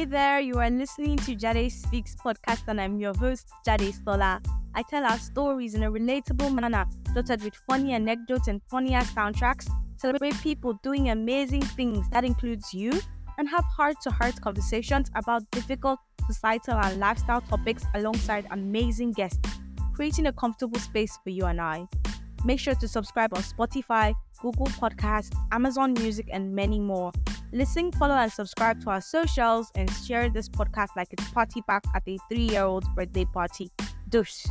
Hey there, you are listening to Jade Speaks podcast, and I'm your host, Jadesola. I tell our stories in a relatable manner, dotted with funny anecdotes and funnier soundtracks, celebrate people doing amazing things that includes you, and have heart to heart conversations about difficult societal and lifestyle topics alongside amazing guests, creating a comfortable space for you and I. Make sure to subscribe on Spotify, Google Podcasts, Amazon Music, and many more. Listen, follow, and subscribe to our socials and share this podcast like it's party back at a three year old's birthday party. Douche.